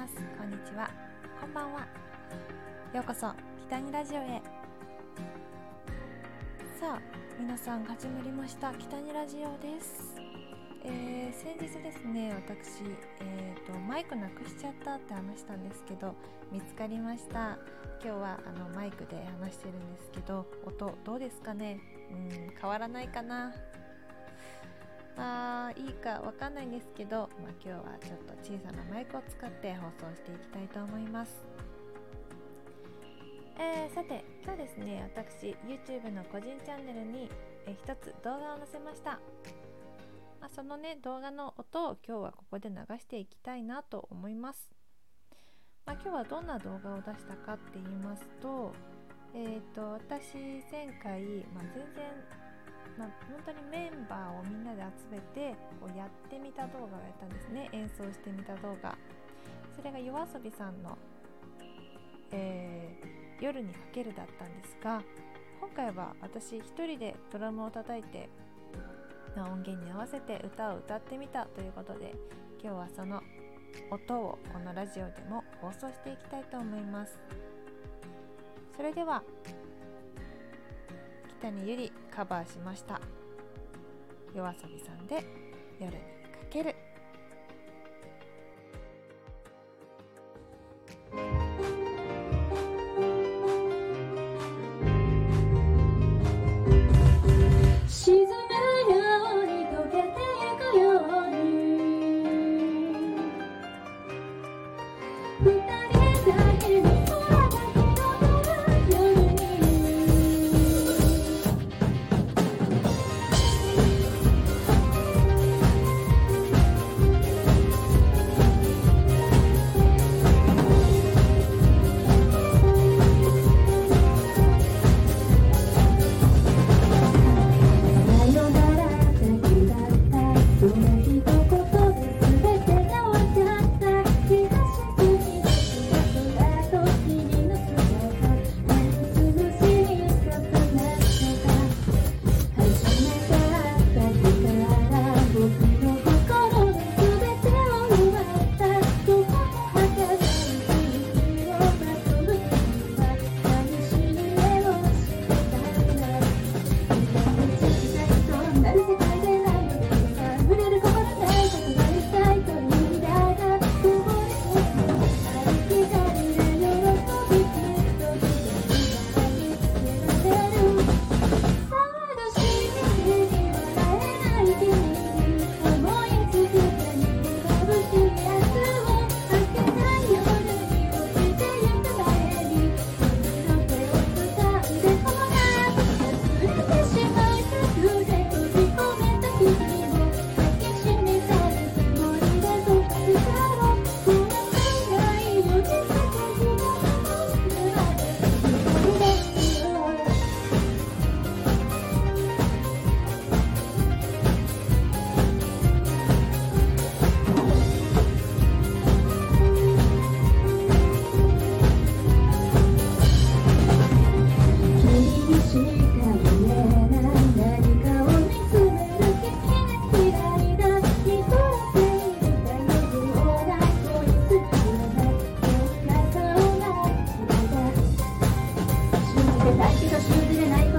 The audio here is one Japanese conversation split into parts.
ます。こんにちは。こんばんは。ようこそ北にラジオへ。さあ皆さん始まりました。北にラジオです。えー、先日ですね私、えーと、マイクなくしちゃったって話したんですけど見つかりました。今日はあのマイクで話してるんですけど音どうですかね？うん変わらないかな？いいかわかんないんですけど、まあ、今日はちょっと小さなマイクを使って放送していきたいと思います。えー、さて今日ですね。私 YouTube の個人チャンネルに、えー、一つ動画を載せました。まあ、そのね動画の音を今日はここで流していきたいなと思います、まあ、今日はどんな動画を出したかって言いますとえーと、私前回、まあ、全然、まあ、本当にメンバーをみんなで集めてこうやってみた動画をやったんですね。演奏してみた動画。それが yoasobi さんの、えー、夜にかけるだったんですが今回は私一人でドラムを叩いて音源に合わせて歌を歌ってみたということで今日はその音をこのラジオでも放送していきたいと思います。それでは北にゆりカバーしました。夜遊びさんで夜にかける。来週が終了れない。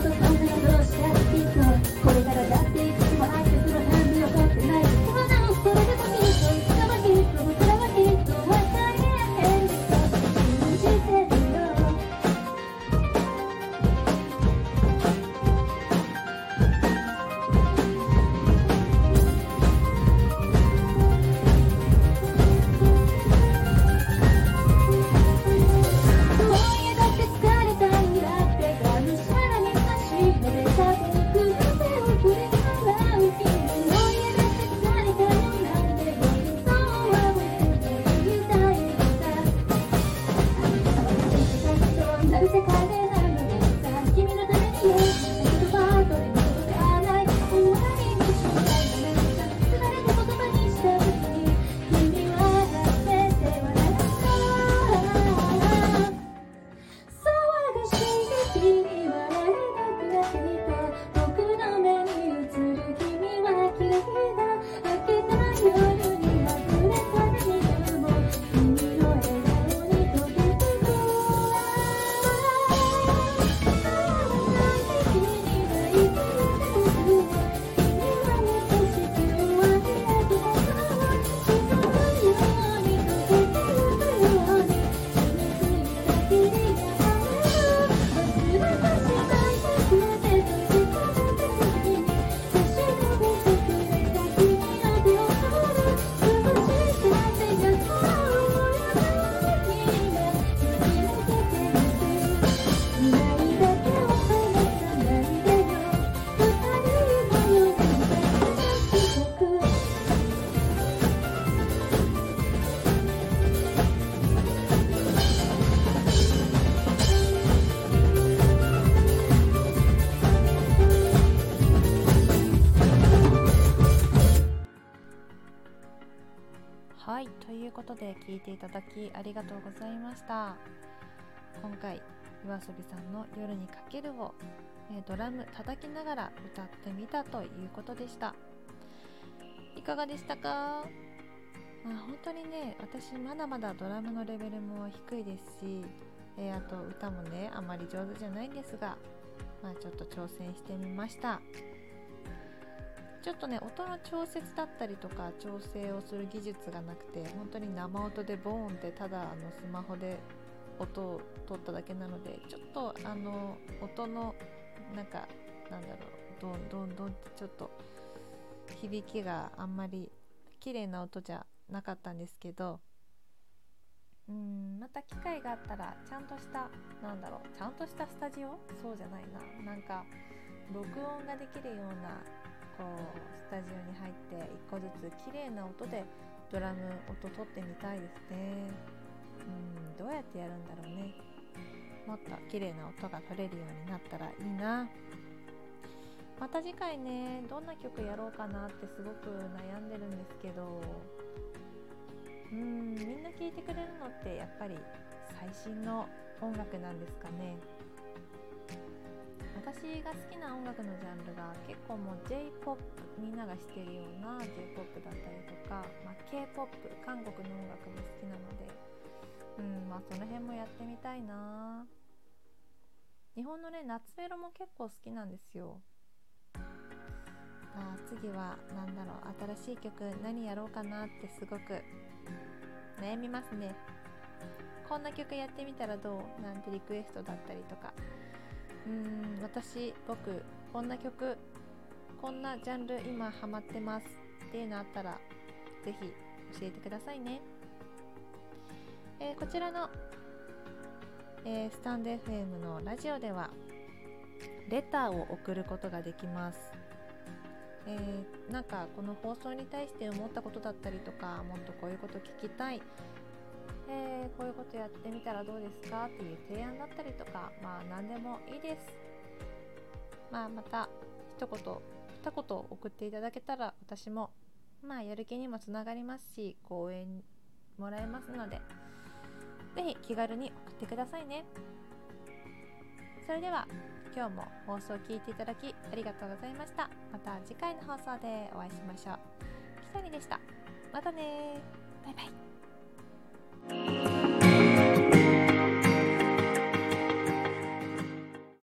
life. いていただきありがとうございました。今回夜遊びさんの「夜にかけるを」えドラム叩きながら歌ってみたということでした。いかがでしたか？まあ、本当にね私まだまだドラムのレベルも低いですし、えー、あと歌もねあまり上手じゃないんですが、まあ、ちょっと挑戦してみました。ちょっとね音の調節だったりとか調整をする技術がなくて本当に生音でボーンってただあのスマホで音を取っただけなのでちょっとあの音のなんかなんだろうドンドンドンってちょっと響きがあんまり綺麗な音じゃなかったんですけどうんまた機会があったらちゃんとしたなんだろうちゃんとしたスタジオ？そうじゃないな。なんか録音ができるようなこうスタジオに入って1個ずつ綺麗な音でドラム音取ってみたいですね。うんどうやってやるんだろうね。もっと綺麗な音が取れるようになったらいいな。また次回ねどんな曲やろうかなってすごく悩んでるんですけどうんみんな聴いてくれるのってやっぱり最新の音楽なんですかね。私が好きな音楽のジャンルが結構もう J-POP みんなが知ってるような J-POP だったりとか、まあ、K-POP 韓国の音楽も好きなのでうんまあその辺もやってみたいな。日本のね夏メロも結構好きなんですよ。あ次は何だろう新しい曲何やろうかなってすごく悩みますね。こんな曲やってみたらどう？なんてリクエストだったりとか。うん私僕こんな曲こんなジャンル今ハマってますっていうのあったら是非教えてくださいね、えー、こちらの、えー、スタンド FM のラジオではレターを送ることができます。えー、なんかこの放送に対して思ったことだったりとかもっとこういうこと聞きたい、えー、こういうことやってみたらどうですかっていう提案だったりとかまあ何でもいいです、まあ、また一言二言送っていただけたら私もまあやる気にもつながりますし応援もらえますので是非気軽に送ってくださいねそれでは今日も放送を聞いていただきありがとうございました。また次回の放送でお会いしましょう。きさりでした。またねバイバイ。